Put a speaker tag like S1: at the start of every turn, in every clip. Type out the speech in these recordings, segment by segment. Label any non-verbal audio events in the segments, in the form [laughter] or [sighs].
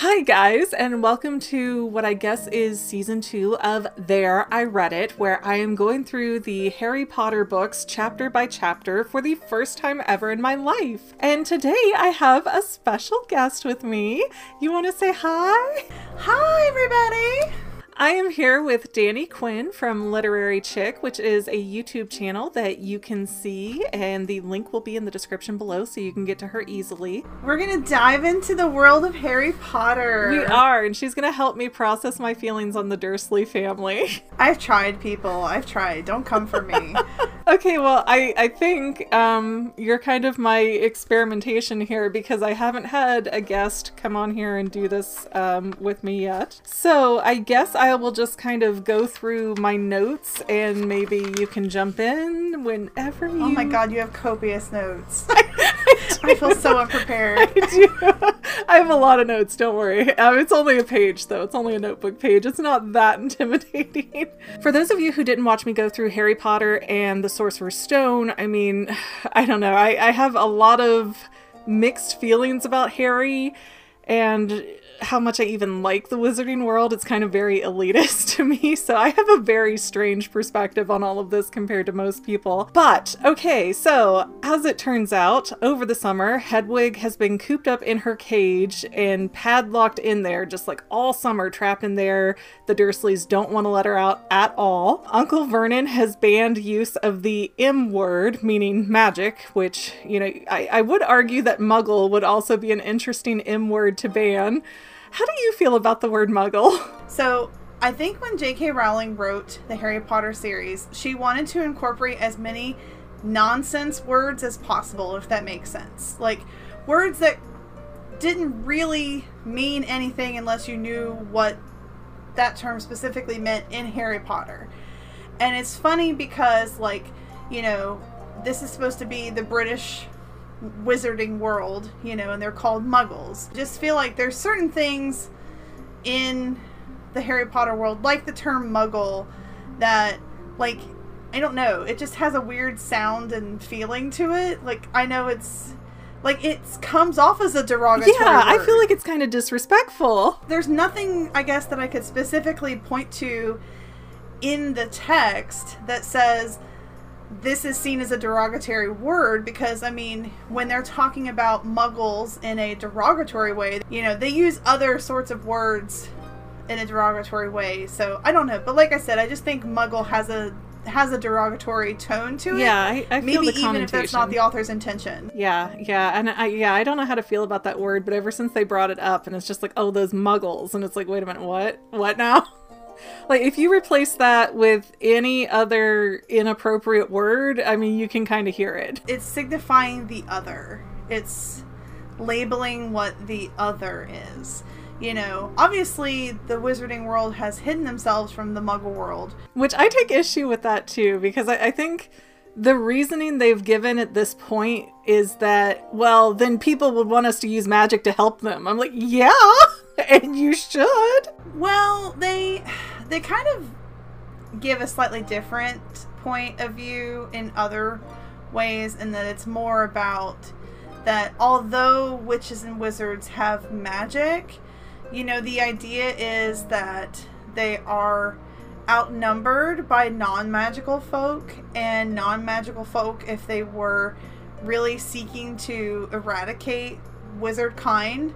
S1: Hi, guys, and welcome to what I guess is season two of There I Read It, where I am going through the Harry Potter books chapter by chapter for the first time ever in my life. And today I have a special guest with me. You want to say hi?
S2: Hi, everybody!
S1: I am here with Danny Quinn from Literary Chick, which is a YouTube channel that you can see, and the link will be in the description below so you can get to her easily.
S2: We're gonna dive into the world of Harry Potter.
S1: We are, and she's gonna help me process my feelings on the Dursley family. [laughs]
S2: I've tried, people. I've tried. Don't come for me. [laughs]
S1: okay, well, I, I think um, you're kind of my experimentation here because I haven't had a guest come on here and do this um, with me yet. So I guess I I will just kind of go through my notes and maybe you can jump in whenever you.
S2: Oh my god, you have copious notes. [laughs] I, I, feel so unprepared. I
S1: do. I have a lot of notes, don't worry. Um, it's only a page, though. It's only a notebook page. It's not that [laughs] intimidating. For those of you who didn't watch me go through Harry Potter and the Sorcerer's Stone, I mean, [sighs] I don't know. I, I have a lot of mixed feelings about Harry and how much I even like the wizarding world. It's kind of very elitist [laughs] to me, so I have a very strange perspective on all of this compared to most people. But, okay, so as it turns out, over the summer, Hedwig has been cooped up in her cage and padlocked in there, just like all summer, trapped in there. The Dursleys don't want to let her out at all. Uncle Vernon has banned use of the M word, meaning magic, which, you know, I, I would argue that muggle would also be an interesting M word to ban. How do you feel about the word muggle? [laughs]
S2: So, I think when J.K. Rowling wrote the Harry Potter series, she wanted to incorporate as many nonsense words as possible, if that makes sense. Like, words that didn't really mean anything unless you knew what that term specifically meant in Harry Potter. And it's funny because, like, you know, this is supposed to be the British wizarding world, you know, and they're called muggles. Just feel like there's certain things in the Harry Potter world, like the term muggle, that, like, I don't know, it just has a weird sound and feeling to it. Like, I know it's. Like it comes off as a derogatory.
S1: Yeah,
S2: word.
S1: I feel like it's kind of disrespectful.
S2: There's nothing, I guess, that I could specifically point to in the text that says this is seen as a derogatory word because I mean, when they're talking about muggles in a derogatory way, you know, they use other sorts of words in a derogatory way. So I don't know, but like I said, I just think muggle has a has a derogatory tone to it.
S1: Yeah, I, I
S2: maybe even if that's not the author's intention.
S1: Yeah, yeah, and I yeah I don't know how to feel about that word, but ever since they brought it up, and it's just like oh those muggles, and it's like wait a minute, what what now? [laughs] like if you replace that with any other inappropriate word, I mean you can kind of hear it.
S2: It's signifying the other. It's labeling what the other is. You know, obviously the wizarding world has hidden themselves from the muggle world.
S1: Which I take issue with that too, because I, I think the reasoning they've given at this point is that, well, then people would want us to use magic to help them. I'm like, yeah, [laughs] and you should.
S2: Well, they they kind of give a slightly different point of view in other ways, in that it's more about that although witches and wizards have magic, you know, the idea is that they are outnumbered by non magical folk, and non magical folk, if they were really seeking to eradicate wizard kind,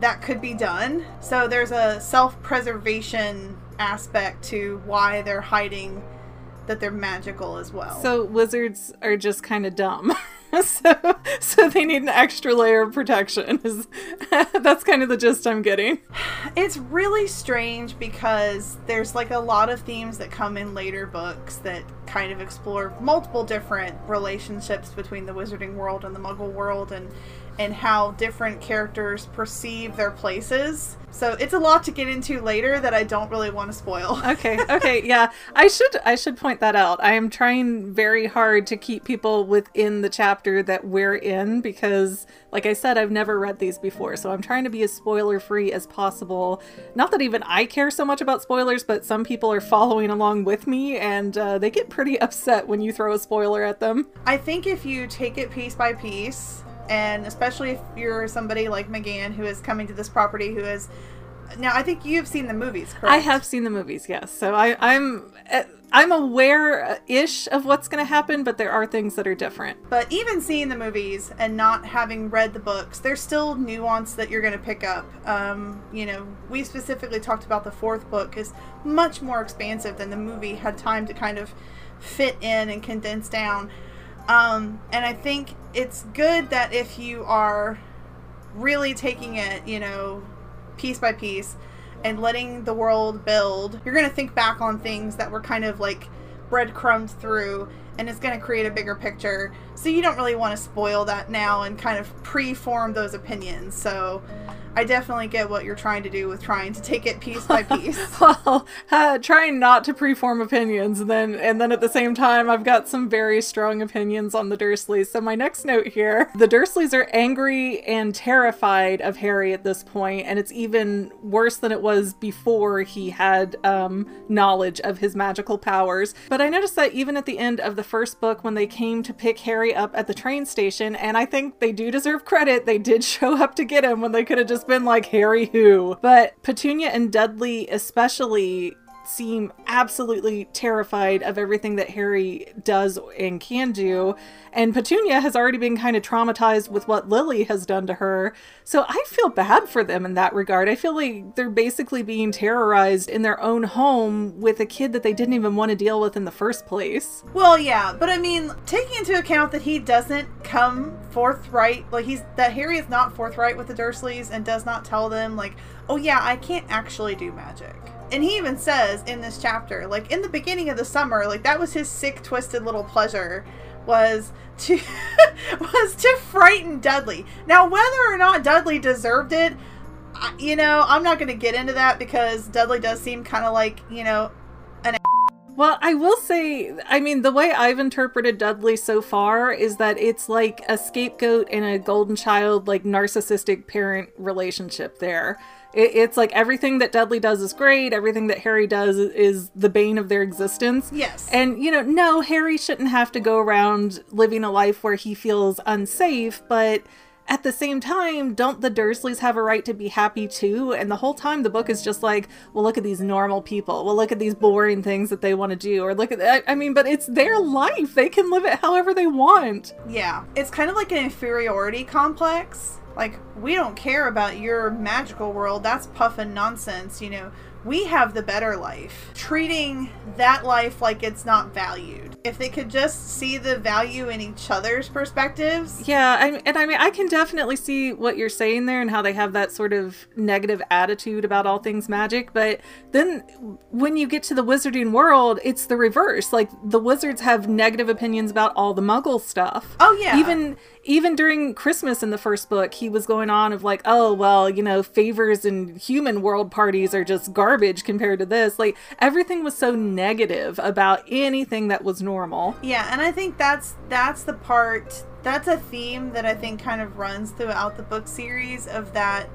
S2: that could be done. So there's a self preservation aspect to why they're hiding that they're magical as well.
S1: So wizards are just kind of dumb. [laughs] so so they need an extra layer of protection. [laughs] That's kind of the gist I'm getting.
S2: It's really strange because there's like a lot of themes that come in later books that kind of explore multiple different relationships between the wizarding world and the muggle world and and how different characters perceive their places. So it's a lot to get into later that I don't really want to spoil. [laughs]
S1: okay, okay, yeah. I should I should point that out. I am trying very hard to keep people within the chapter that we're in because like I said I've never read these before. So I'm trying to be as spoiler free as possible. Not that even I care so much about spoilers, but some people are following along with me and uh, they get pretty upset when you throw a spoiler at them.
S2: I think if you take it piece by piece and especially if you're somebody like McGann who is coming to this property who is now I think you've seen the movies, correct?
S1: I have seen the movies, yes. So I, I'm uh, I'm aware-ish of what's going to happen, but there are things that are different.
S2: But even seeing the movies and not having read the books, there's still nuance that you're going to pick up. Um, you know, we specifically talked about the fourth book is much more expansive than the movie had time to kind of fit in and condense down. Um, and I think it's good that if you are really taking it, you know, piece by piece and letting the world build, you're going to think back on things that were kind of like breadcrumbs through and it's going to create a bigger picture. So you don't really want to spoil that now and kind of pre-form those opinions. So I definitely get what you're trying to do with trying to take it piece by [laughs] piece.
S1: well, uh, trying not to preform opinions, and then and then at the same time, I've got some very strong opinions on the Dursleys. So my next note here: the Dursleys are angry and terrified of Harry at this point, and it's even worse than it was before he had um, knowledge of his magical powers. But I noticed that even at the end of the first book, when they came to pick Harry up at the train station, and I think they do deserve credit, they did [laughs] show up to get him when they could have just been like Harry who. But Petunia and Dudley especially seem absolutely terrified of everything that Harry does and can do. And Petunia has already been kind of traumatized with what Lily has done to her. So I feel bad for them in that regard. I feel like they're basically being terrorized in their own home with a kid that they didn't even want to deal with in the first place.
S2: Well, yeah, but I mean, taking into account that he doesn't come forthright, like he's that Harry is not forthright with the Dursleys and does not tell them like, "Oh yeah, I can't actually do magic." And he even says in this chapter like in the beginning of the summer like that was his sick twisted little pleasure was to [laughs] was to frighten Dudley. Now whether or not Dudley deserved it, I, you know, I'm not going to get into that because Dudley does seem kind of like, you know, an
S1: well, I will say, I mean, the way I've interpreted Dudley so far is that it's like a scapegoat and a golden child, like narcissistic parent relationship there. It, it's like everything that Dudley does is great. Everything that Harry does is the bane of their existence.
S2: Yes.
S1: And, you know, no, Harry shouldn't have to go around living a life where he feels unsafe, but at the same time, don't the Dursleys have a right to be happy too? And the whole time the book is just like, well, look at these normal people. Well, look at these boring things that they want to do. Or look at that. I mean, but it's their life. They can live it however they want.
S2: Yeah. It's kind of like an inferiority complex like, we don't care about your magical world. That's puffin nonsense, you know. We have the better life. Treating that life like it's not valued. If they could just see the value in each other's perspectives.
S1: Yeah, I, and I mean, I can definitely see what you're saying there and how they have that sort of negative attitude about all things magic. But then when you get to the wizarding world, it's the reverse. Like, the wizards have negative opinions about all the muggle stuff.
S2: Oh, yeah.
S1: Even even during Christmas in the first book, he was going on of like, oh, well, you know, favors and human world parties are just garbage compared to this. Like, everything was so negative about anything that was normal.
S2: Yeah, and I think that's that's the part that's a theme that I think kind of runs throughout the book series of that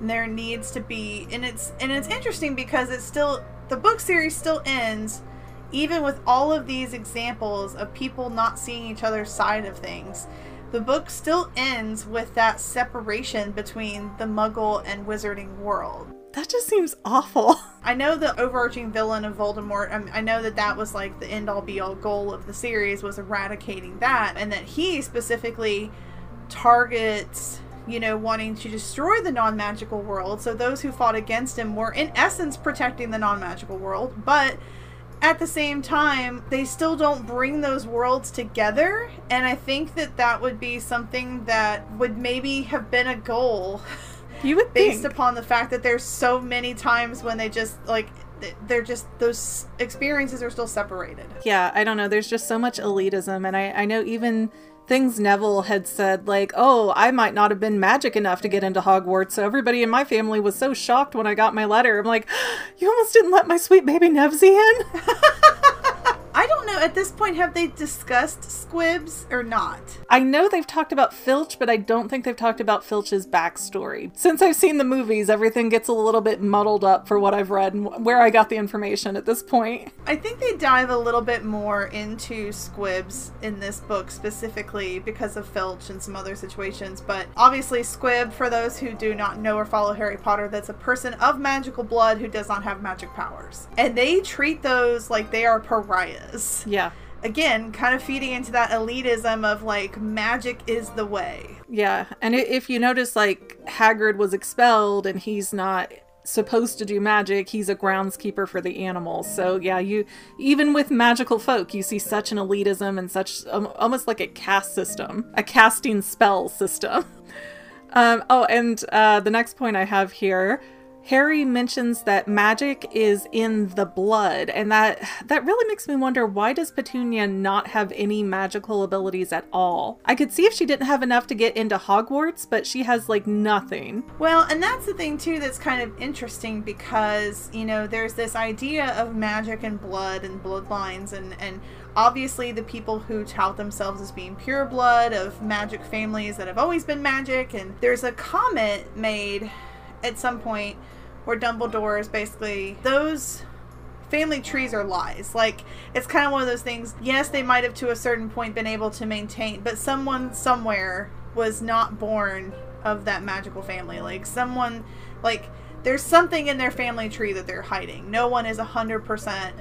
S2: there needs to be and it's and it's interesting because it's still the book series still ends even with all of these examples of people not seeing each other's side of things the book still ends with that separation between the muggle and wizarding world.
S1: That just seems awful. [laughs]
S2: I know the overarching villain of Voldemort, um, I know that that was like the end all be all goal of the series was eradicating that, and that he specifically targets you know, wanting to destroy the non magical world. So those who fought against him were, in essence, protecting the non magical world. But at the same time, they still don't bring those worlds together. And I think that that would be something that would maybe have been a goal. [laughs]
S1: You would
S2: based
S1: think.
S2: upon the fact that there's so many times when they just like they're just those experiences are still separated.
S1: Yeah, I don't know. There's just so much elitism, and I I know even things Neville had said, like, oh, I might not have been magic enough to get into Hogwarts, so everybody in my family was so shocked when I got my letter. I'm like, you almost didn't let my sweet baby Nevsy in? [laughs]
S2: I don't know. At this point, have they discussed squibs or not?
S1: I know they've talked about Filch, but I don't think they've talked about Filch's backstory. Since I've seen the movies, everything gets a little bit muddled up for what I've read and where I got the information at this point.
S2: I think they dive a little bit more into squibs in this book specifically because of Filch and some other situations. But obviously, squib, for those who do not know or follow Harry Potter, that's a person of magical blood who does not have magic powers. And they treat those like they are pariahs.
S1: Yeah.
S2: Again, kind of feeding into that elitism of like magic is the way.
S1: Yeah. And if you notice, like, Hagrid was expelled and he's not supposed to do magic he's a groundskeeper for the animals so yeah you even with magical folk you see such an elitism and such um, almost like a caste system a casting spell system [laughs] um, oh and uh, the next point i have here Harry mentions that magic is in the blood, and that that really makes me wonder why does Petunia not have any magical abilities at all? I could see if she didn't have enough to get into Hogwarts, but she has like nothing.
S2: Well, and that's the thing too that's kind of interesting because, you know, there's this idea of magic and blood and bloodlines and and obviously the people who tout themselves as being pure blood of magic families that have always been magic and there's a comment made at some point where Dumbledore is basically those family trees are lies. Like it's kind of one of those things. Yes, they might have to a certain point been able to maintain, but someone somewhere was not born of that magical family. Like someone like there's something in their family tree that they're hiding. No one is 100%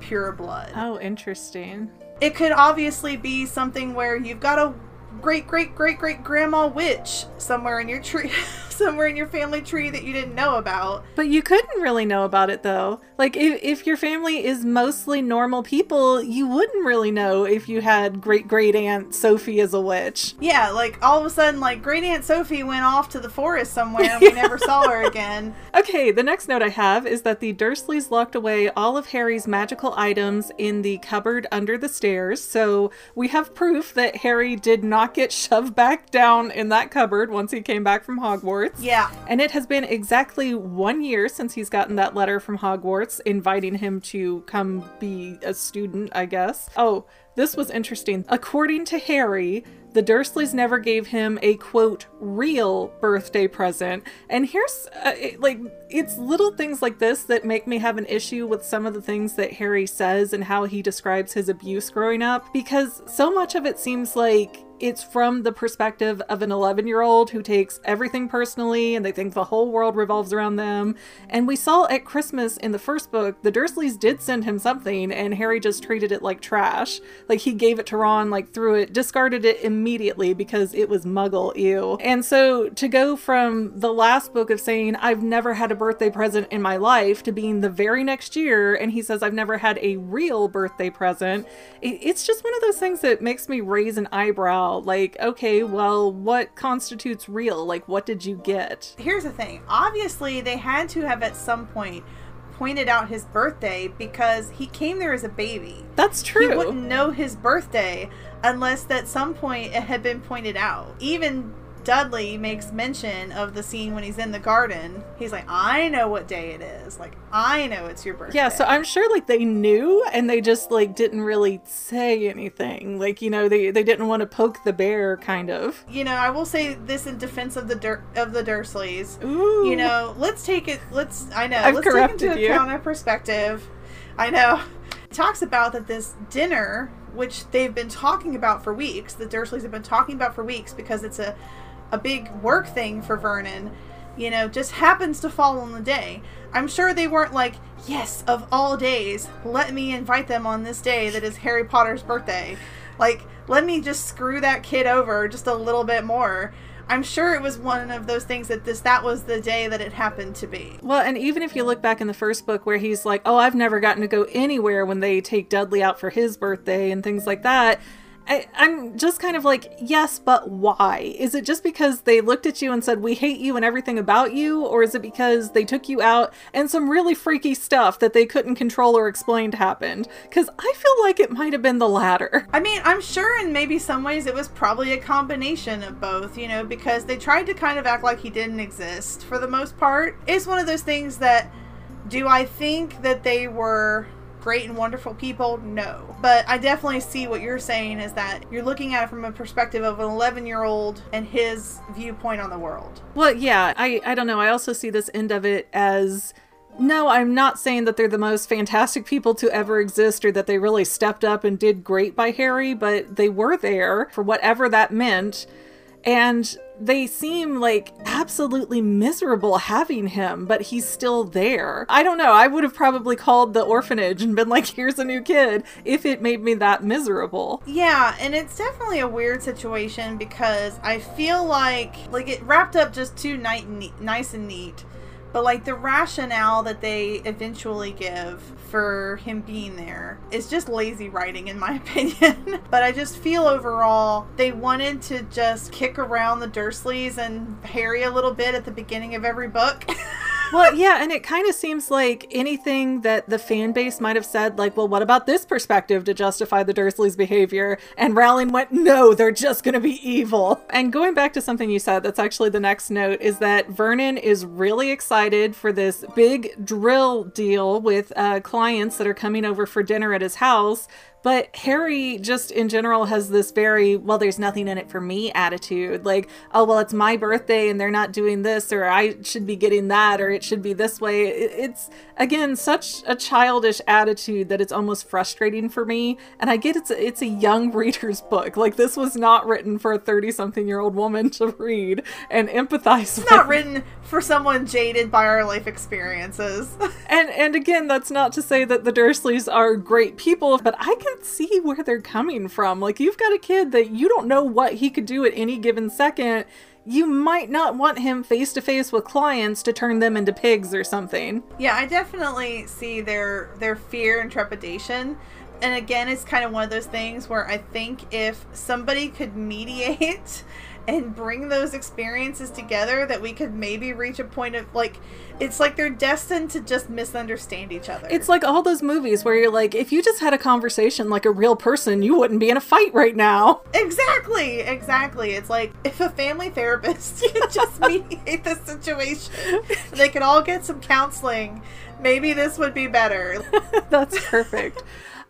S2: pure blood.
S1: Oh, interesting.
S2: It could obviously be something where you've got a great great great great grandma witch somewhere in your tree [laughs] somewhere in your family tree that you didn't know about.
S1: But you couldn't really know about it though. Like if, if your family is mostly normal people you wouldn't really know if you had great great aunt sophie as a witch.
S2: Yeah like all of a sudden like great aunt sophie went off to the forest somewhere and we never [laughs] saw her again.
S1: Okay the next note i have is that the dursleys locked away all of harry's magical items in the cupboard under the stairs. So we have proof that harry did not not get shoved back down in that cupboard once he came back from Hogwarts.
S2: Yeah.
S1: And it has been exactly one year since he's gotten that letter from Hogwarts inviting him to come be a student, I guess. Oh, this was interesting. According to Harry, the Dursleys never gave him a quote real birthday present. And here's uh, it, like it's little things like this that make me have an issue with some of the things that Harry says and how he describes his abuse growing up because so much of it seems like it's from the perspective of an 11 year old who takes everything personally and they think the whole world revolves around them. And we saw at Christmas in the first book, the Dursleys did send him something and Harry just treated it like trash. Like he gave it to Ron, like threw it, discarded it immediately because it was muggle, ew. And so to go from the last book of saying, I've never had a birthday present in my life to being the very next year, and he says, I've never had a real birthday present, it's just one of those things that makes me raise an eyebrow like, okay, well, what constitutes real? Like, what did you get?
S2: Here's the thing obviously, they had to have at some point pointed out his birthday because he came there as a baby.
S1: That's true.
S2: He wouldn't know his birthday unless at some point it had been pointed out. Even Dudley makes mention of the scene when he's in the garden. He's like, I know what day it is. Like, I know it's your birthday.
S1: Yeah, so I'm sure like they knew and they just like didn't really say anything. Like, you know, they they didn't want to poke the bear kind of.
S2: You know, I will say this in defense of the Dur- of the Dursleys.
S1: Ooh.
S2: You know, let's take it let's I know,
S1: I've
S2: let's
S1: corrected
S2: take into
S1: you.
S2: account our perspective. I know. Talks about that this dinner which they've been talking about for weeks, the Dursleys have been talking about for weeks because it's a a big work thing for Vernon, you know, just happens to fall on the day. I'm sure they weren't like, yes, of all days, let me invite them on this day that is Harry Potter's birthday. Like, let me just screw that kid over just a little bit more. I'm sure it was one of those things that this that was the day that it happened to be.
S1: Well, and even if you look back in the first book where he's like, "Oh, I've never gotten to go anywhere when they take Dudley out for his birthday and things like that." I, I'm just kind of like, yes, but why? Is it just because they looked at you and said, we hate you and everything about you? Or is it because they took you out and some really freaky stuff that they couldn't control or explain happened? Because I feel like it might have been the latter. [laughs]
S2: I mean, I'm sure in maybe some ways it was probably a combination of both, you know, because they tried to kind of act like he didn't exist for the most part. It's one of those things that do I think that they were great and wonderful people? No. But I definitely see what you're saying is that you're looking at it from a perspective of an 11 year old and his viewpoint on the world.
S1: Well, yeah, I, I don't know. I also see this end of it as no, I'm not saying that they're the most fantastic people to ever exist or that they really stepped up and did great by Harry, but they were there for whatever that meant. And they seem like absolutely miserable having him, but he's still there. I don't know. I would have probably called the orphanage and been like, here's a new kid if it made me that miserable.
S2: Yeah, and it's definitely a weird situation because I feel like like it wrapped up just too nice and neat but like the rationale that they eventually give for him being there is just lazy writing in my [laughs] opinion. but I just feel overall they wanted to just kick around the Dursleys and Harry a little bit at the beginning of every book. [laughs]
S1: well, yeah, and it kind of seems like anything that the fan base might have said, like, well, what about this perspective to justify the Dursleys' behavior? And Rowling went, no, they're just going to be evil. And going back to something you said, that's actually the next note, is that Vernon is really excited for this big drill deal with uh, clients that are coming over for dinner at his house but Harry, just in general, has this very, well, there's nothing in it for me attitude. Like, oh, well, it's my birthday and they're not doing this, or I should be getting that, or it should be this way. It's, again, such a childish attitude that it's almost frustrating for me. And I get it's a, it's a young [laughs] reader's book. Like, this was not written for a 30 something year old woman to read and empathize
S2: it's
S1: with.
S2: not written for someone jaded by our life experiences. [laughs]
S1: and, and again, that's not to say that the Dursleys are great people, but I can can see where they're coming from. Like, you've got a kid that you don't know what he could do at any given second. You might not want him face to face with clients to turn them into pigs or something.
S2: Yeah, I definitely see their their fear and trepidation. And again, it's kind of one of those things where I think if somebody could [laughs] mediate and bring those experiences together that we could maybe reach a point of like it's like they're destined to just misunderstand each other.
S1: It's like all those movies where you're like if you just had a conversation like a real person, you wouldn't be in a fight right now.
S2: Exactly. Exactly. It's like if a family therapist [laughs] could just [laughs] mediate the situation, they could all get some counseling, maybe this would be better. [laughs]
S1: That's perfect.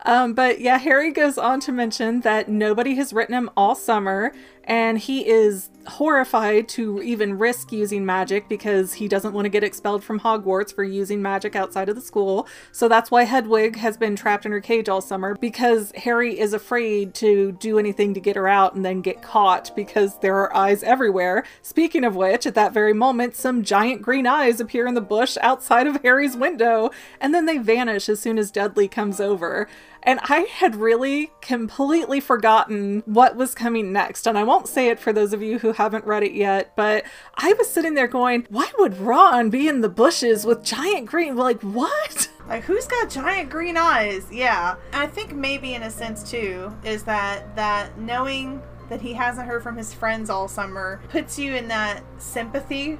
S1: Um, but yeah, Harry goes on to mention that nobody has written him all summer, and he is horrified to even risk using magic because he doesn't want to get expelled from Hogwarts for using magic outside of the school. So that's why Hedwig has been trapped in her cage all summer because Harry is afraid to do anything to get her out and then get caught because there are eyes everywhere. Speaking of which, at that very moment, some giant green eyes appear in the bush outside of Harry's window and then they vanish as soon as Dudley comes over. And I had really completely forgotten what was coming next. And I won't say it for those of you who haven't read it yet, but I was sitting there going, why would Ron be in the bushes with giant green? Like, what? [laughs]
S2: Like, who's got giant green eyes? Yeah. And I think maybe in a sense, too, is that, that knowing that he hasn't heard from his friends all summer puts you in that sympathy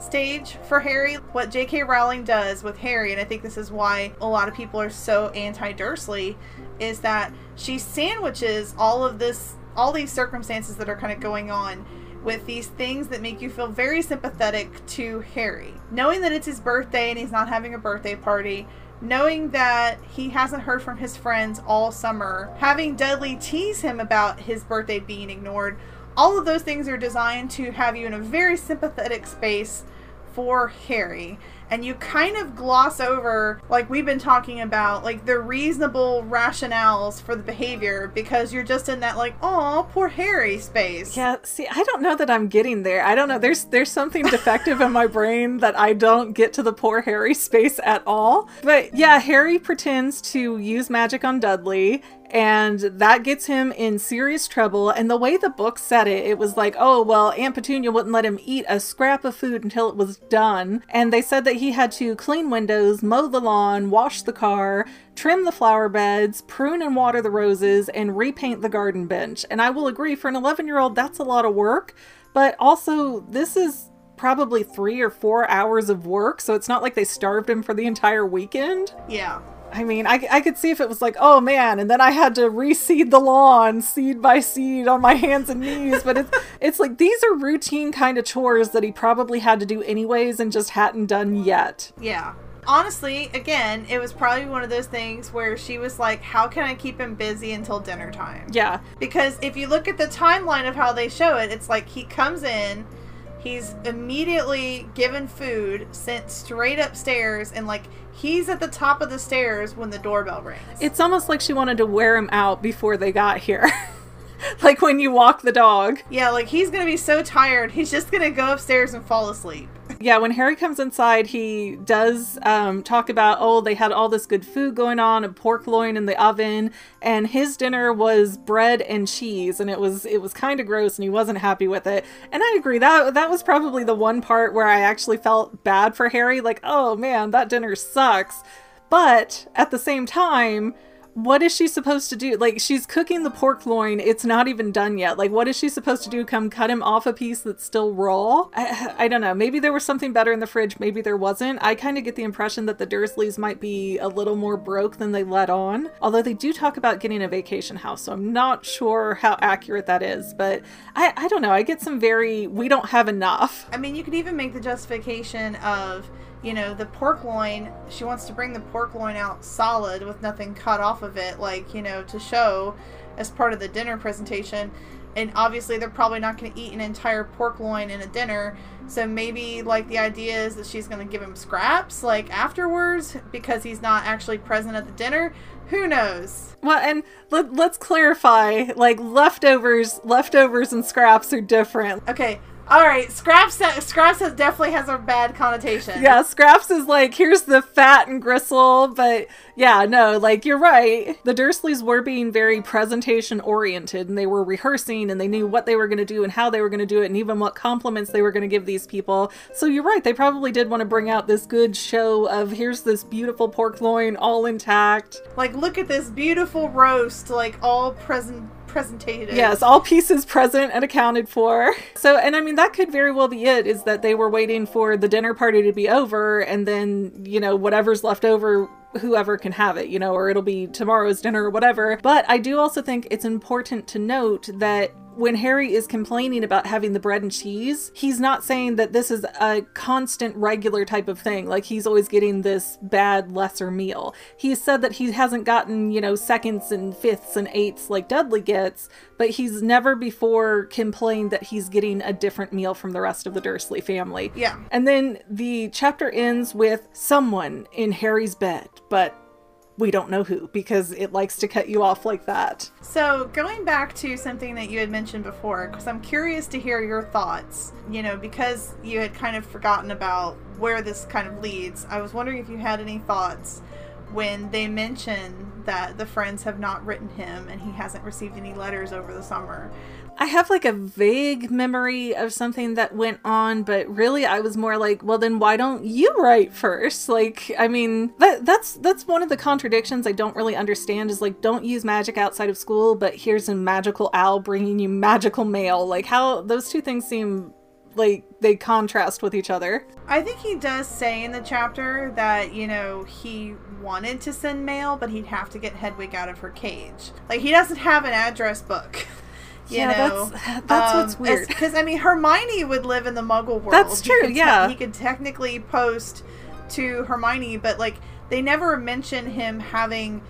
S2: stage for Harry. What J.K. Rowling does with Harry, and I think this is why a lot of people are so anti Dursley, is that she sandwiches all of this, all these circumstances that are kind of going on with these things that make you feel very sympathetic to Harry. Knowing that it's his birthday and he's not having a birthday party, knowing that he hasn't heard from his friends all summer, having Dudley tease him about his birthday being ignored, all of those things are designed to have you in a very sympathetic space for Harry. And you kind of gloss over, like we've been talking about, like the reasonable rationales for the behavior because you're just in that, like, oh, poor Harry space.
S1: Yeah, see, I don't know that I'm getting there. I don't know. There's there's something defective in my [laughs] brain that I don't get to the poor Harry space at all. But yeah, Harry pretends to use magic on Dudley and that gets him in serious trouble. And the way the book said it, it was like, oh, well, Aunt Petunia wouldn't let him eat a scrap of food until it was done. And they said that he had to clean windows, mow the lawn, wash the car, trim the flower beds, prune and water the roses, and repaint the garden bench. And I will agree, for an 11 year old, that's a lot of work. But also, this is probably three or four hours of work, so it's not like they starved him for the entire weekend.
S2: Yeah.
S1: I mean, I, I could see if it was like, oh man, and then I had to reseed the lawn seed by seed on my hands and knees. But it's [laughs] it's like these are routine kind of chores that he probably had to do anyways and just hadn't done yet.
S2: Yeah. honestly, again, it was probably one of those things where she was like, How can I keep him busy until dinner time?
S1: Yeah.
S2: Because if you look at the timeline of how they show it, it's like he comes in, he's immediately given food, sent straight upstairs, and like he's at the top of the stairs when the doorbell rings.
S1: It's almost like she wanted to wear him out before they got here. [laughs] like when you walk the dog.
S2: yeah, like he's gonna be so tired, he's just gonna go upstairs and fall asleep.
S1: Yeah, when Harry comes inside, he does um, talk about, oh, they had all this good food going on, a pork loin in the oven, and his dinner was bread and cheese, and it was it was kind of gross, and he wasn't happy with it. And I agree that that was probably the one part where I actually felt bad for Harry, like, oh man, that dinner sucks. But at the same time, what is she supposed to do? Like, she's cooking the pork loin. It's not even done yet. Like, what is she supposed to do? Come cut him off a piece that's still raw? I, [sighs] I don't know. Maybe there was something better in the fridge. Maybe there wasn't. I kind of get the impression that the Dursleys might be a little more broke than they let on. Although they do talk about getting a vacation house, so I'm not sure how accurate that is. But I, I don't know. I get some very, we don't have enough.
S2: I mean, you could even make the justification of, you know, the pork loin. She wants to bring the pork loin out solid with nothing cut off of it, like, you know, to show as part of the dinner presentation. And obviously, they're probably not going to eat an entire pork loin in a dinner. So maybe, like, the idea is that she's going to give him scraps, like, afterwards, because he's not actually present at the dinner. Who knows?
S1: Well, and let, let's clarify like leftovers, leftovers and scraps are different.
S2: Okay, all right. Scraps. Scraps has, definitely has a bad connotation.
S1: Yeah, scraps is like here's the fat and gristle, but yeah, no, like you're right. The Dursleys were being very presentation oriented, and they were rehearsing, and they knew what they were going to do and how they were going to do it, and even what compliments they were going to give these people. So you're right. They probably did want to bring out this good show of here's this beautiful pork loin, all intact.
S2: Like, look at this beautiful roast, like all present presentated.
S1: Yes, all pieces present and accounted for. So, and I mean, that could very well be it is that they were waiting for the dinner party to be over and then, you know, whatever's left over whoever can have it, you know, or it'll be tomorrow's dinner or whatever. But I do also think it's important to note that when Harry is complaining about having the bread and cheese, he's not saying that this is a constant, regular type of thing. Like he's always getting this bad, lesser meal. He said that he hasn't gotten, you know, seconds and fifths and eighths like Dudley gets, but he's never before complained that he's getting a different meal from the rest of the Dursley family.
S2: Yeah.
S1: And then the chapter ends with someone in Harry's bed, but we don't know who because it likes to cut you off like that.
S2: So, going back to something that you had mentioned before, because I'm curious to hear your thoughts, you know, because you had kind of forgotten about where this kind of leads, I was wondering if you had any thoughts when they mention that the friends have not written him and he hasn't received any letters over the summer.
S1: I have like a vague memory of something that went on, but really I was more like, well then why don't you write first? Like, I mean, that that's that's one of the contradictions I don't really understand is like don't use magic outside of school, but here's a magical owl bringing you magical mail. Like how those two things seem like they contrast with each other.
S2: I think he does say in the chapter that, you know, he wanted to send mail, but he'd have to get Hedwig out of her cage. Like he doesn't have an address book. [laughs] You
S1: yeah,
S2: know,
S1: that's [laughs] that's
S2: Um,
S1: what's weird.
S2: Because I mean, Hermione would live in the Muggle world.
S1: That's
S2: He
S1: true,
S2: te-
S1: yeah.
S2: he could technically post to Hermione, but like they never mention him having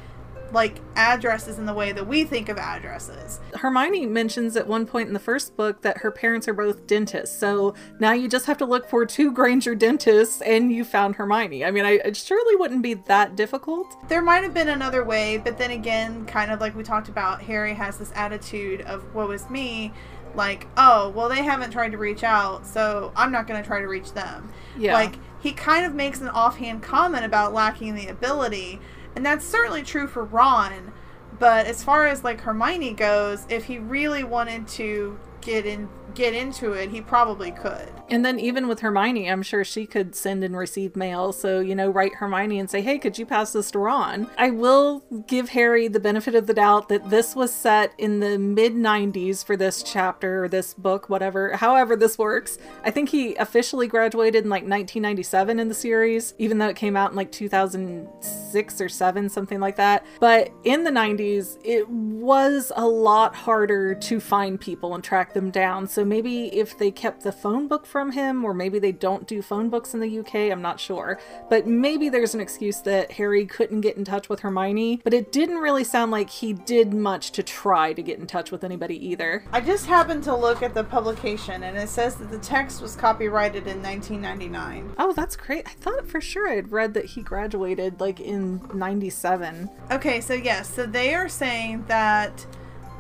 S2: like addresses in the way that we think of addresses.
S1: Hermione mentions at one point in the first book that her parents are both dentists. So now you just have to look for two Granger dentists and you found Hermione. I mean, I it surely wouldn't be that difficult.
S2: There might have been another way, but then again, kind of like we talked about, Harry has this attitude of "woe is me," like, "Oh, well, they haven't tried to reach out, so I'm not going to try to reach them."
S1: Yeah.
S2: Like he kind of makes an offhand comment about lacking the ability, and that's certainly true for Ron. But as far as like Hermione goes, if he really wanted to get in get into it, he probably could.
S1: And then even with Hermione, I'm sure she could send and receive mail. So, you know, write Hermione and say, hey, could you pass this to Ron? I will give Harry the benefit of the doubt that this was set in the mid 90s for this chapter or this book, whatever, however this works. I think he officially graduated in like 1997 in the series, even though it came out in like 2006 or 7, something like that. But in the 90s, it was a lot harder to find people and track them down. So maybe if they kept the phone book from him, or maybe they don't do phone books in the UK, I'm not sure. But maybe there's an excuse that Harry couldn't get in touch with Hermione, but it didn't really sound like he did much to try to get in touch with anybody either.
S2: I just happened to look at the publication and it says that the text was copyrighted in 1999.
S1: Oh, that's great. I thought for sure I'd read that he graduated like in 97.
S2: Okay, so yes, so they are saying that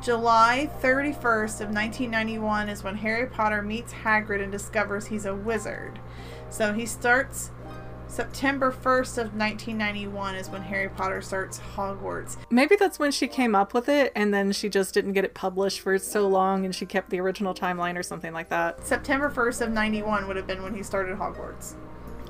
S2: July 31st of 1991 is when Harry Potter meets Hagrid and discovers he's a wizard. So he starts September 1st of 1991 is when Harry Potter starts Hogwarts.
S1: Maybe that's when she came up with it and then she just didn't get it published for so long and she kept the original timeline or something like that.
S2: September 1st of 91 would have been when he started Hogwarts.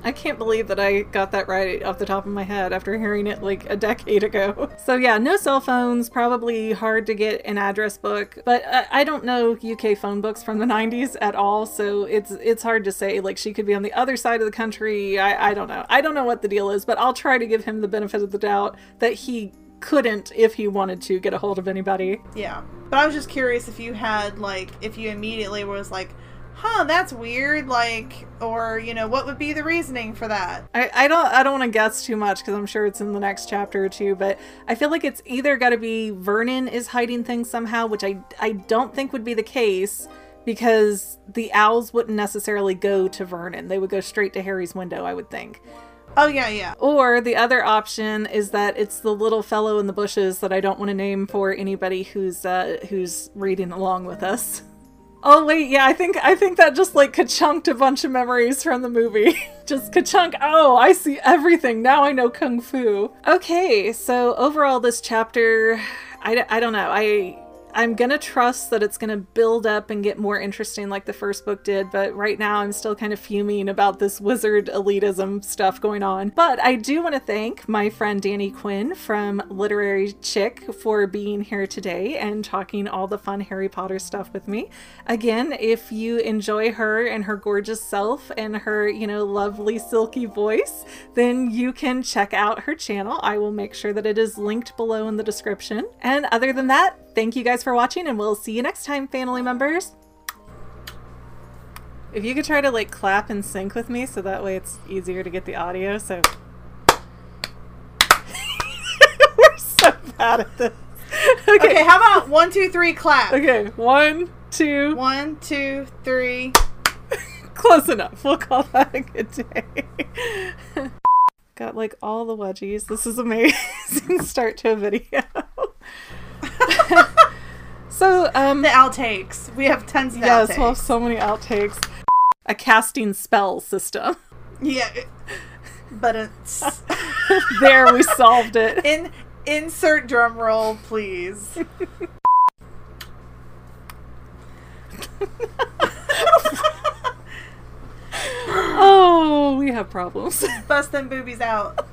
S1: I can't believe that I got that right off the top of my head after hearing it like a decade ago. [laughs] So, yeah, no cell phones, probably hard to get an address book, but uh, I don't know UK phone books from the 90s at all, so it's it's hard to say. Like, she could be on the other side of the country. I, I don't know. I don't know what the deal is, but I'll try to give him the benefit of the doubt that he couldn't, if he wanted to, get a hold of anybody.
S2: Yeah. But I was just curious if you had, like, if you immediately was like, huh, that's weird, like, or you know, what would be the reasoning for that?
S1: I, I don't I don't want to guess too much because I'm sure it's in the next chapter or two, but I feel like it's either got to be Vernon is hiding things somehow, which I I don't think would be the case because the owls wouldn't necessarily go to Vernon; they would go straight to Harry's window, I would think.
S2: Oh yeah, yeah.
S1: Or the other option is that it's the little fellow in the bushes that I don't want to name for anybody who's uh, who's reading along with us. [laughs] Oh wait, yeah, I think I think that just like ka-chunked a bunch of memories from the movie. [laughs] just ka-chunk. Oh, I see everything. Now I know kung fu. Okay, so overall this chapter I, I don't know. I I'm gonna trust that it's gonna build up and get more interesting like the first book did, but right now I'm still kind of fuming about this wizard elitism stuff going on. But I do want to thank my friend Danny Quinn from Literary Chick for being here today and talking all the fun Harry Potter stuff with me. Again, if you enjoy her and her gorgeous self and her, you know, lovely silky voice, then you can check out her channel. I will make sure that it is linked below in the description. And other than that, thank you guys for watching, and we'll see you next time, family members. If you could try to like clap and sync with me so that way it's easier to get the audio, so. [laughs] We're so bad at this.
S2: Okay. okay, how about one, two, three, clap?
S1: Okay, one, two.
S2: One, two, three. [laughs]
S1: Close enough. We'll call that a good day. [laughs] Got like all the wedgies. This is amazing start to a video. So, um,
S2: the outtakes. We have tons of
S1: yes,
S2: outtakes.
S1: Yes, we'll have so many outtakes. A casting spell system.
S2: Yeah, but it's [laughs]
S1: there. We solved it. [laughs]
S2: In insert drum roll, please. [laughs]
S1: oh, we have problems.
S2: Bust them boobies out.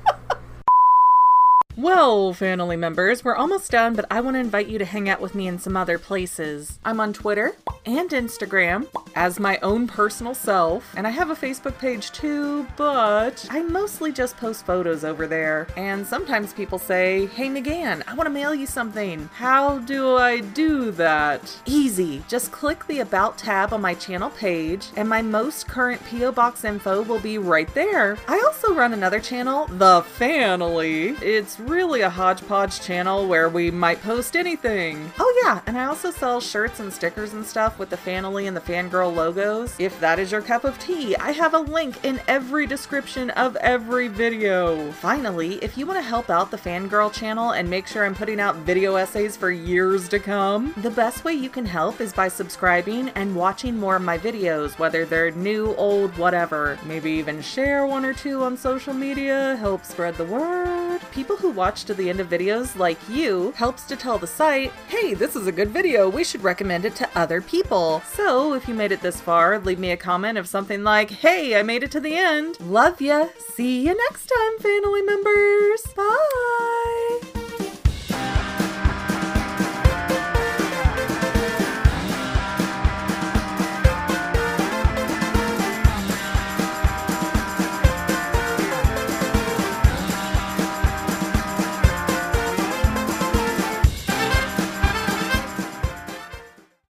S1: Well, family members, we're almost done, but I want to invite you to hang out with me in some other places. I'm on Twitter and Instagram as my own personal self, and I have a Facebook page too, but I mostly just post photos over there. And sometimes people say, Hey McGann, I want to mail you something. How do I do that? Easy. Just click the About tab on my channel page, and my most current P.O. Box info will be right there. I also run another channel, The Fanily. It's really a hodgepodge channel where we might post anything. Oh yeah, and I also sell shirts and stickers and stuff with the Fanily and the Fangirl logos. If that is your cup of tea, I have a link in every description of every video. Finally, if you want to help out the Fangirl channel and make sure I'm putting out video essays for years to come, the best way you can help is by subscribing and watching more of my videos, whether they're new, old, whatever. Maybe even share one or two on social media, help spread the word. People who watch to the end of videos like you helps to tell the site, hey, this is a good video, we should recommend it to other people. So if you made it this far, leave me a comment of something like, hey, I made it to the end. Love ya. See you next time, family members. Bye.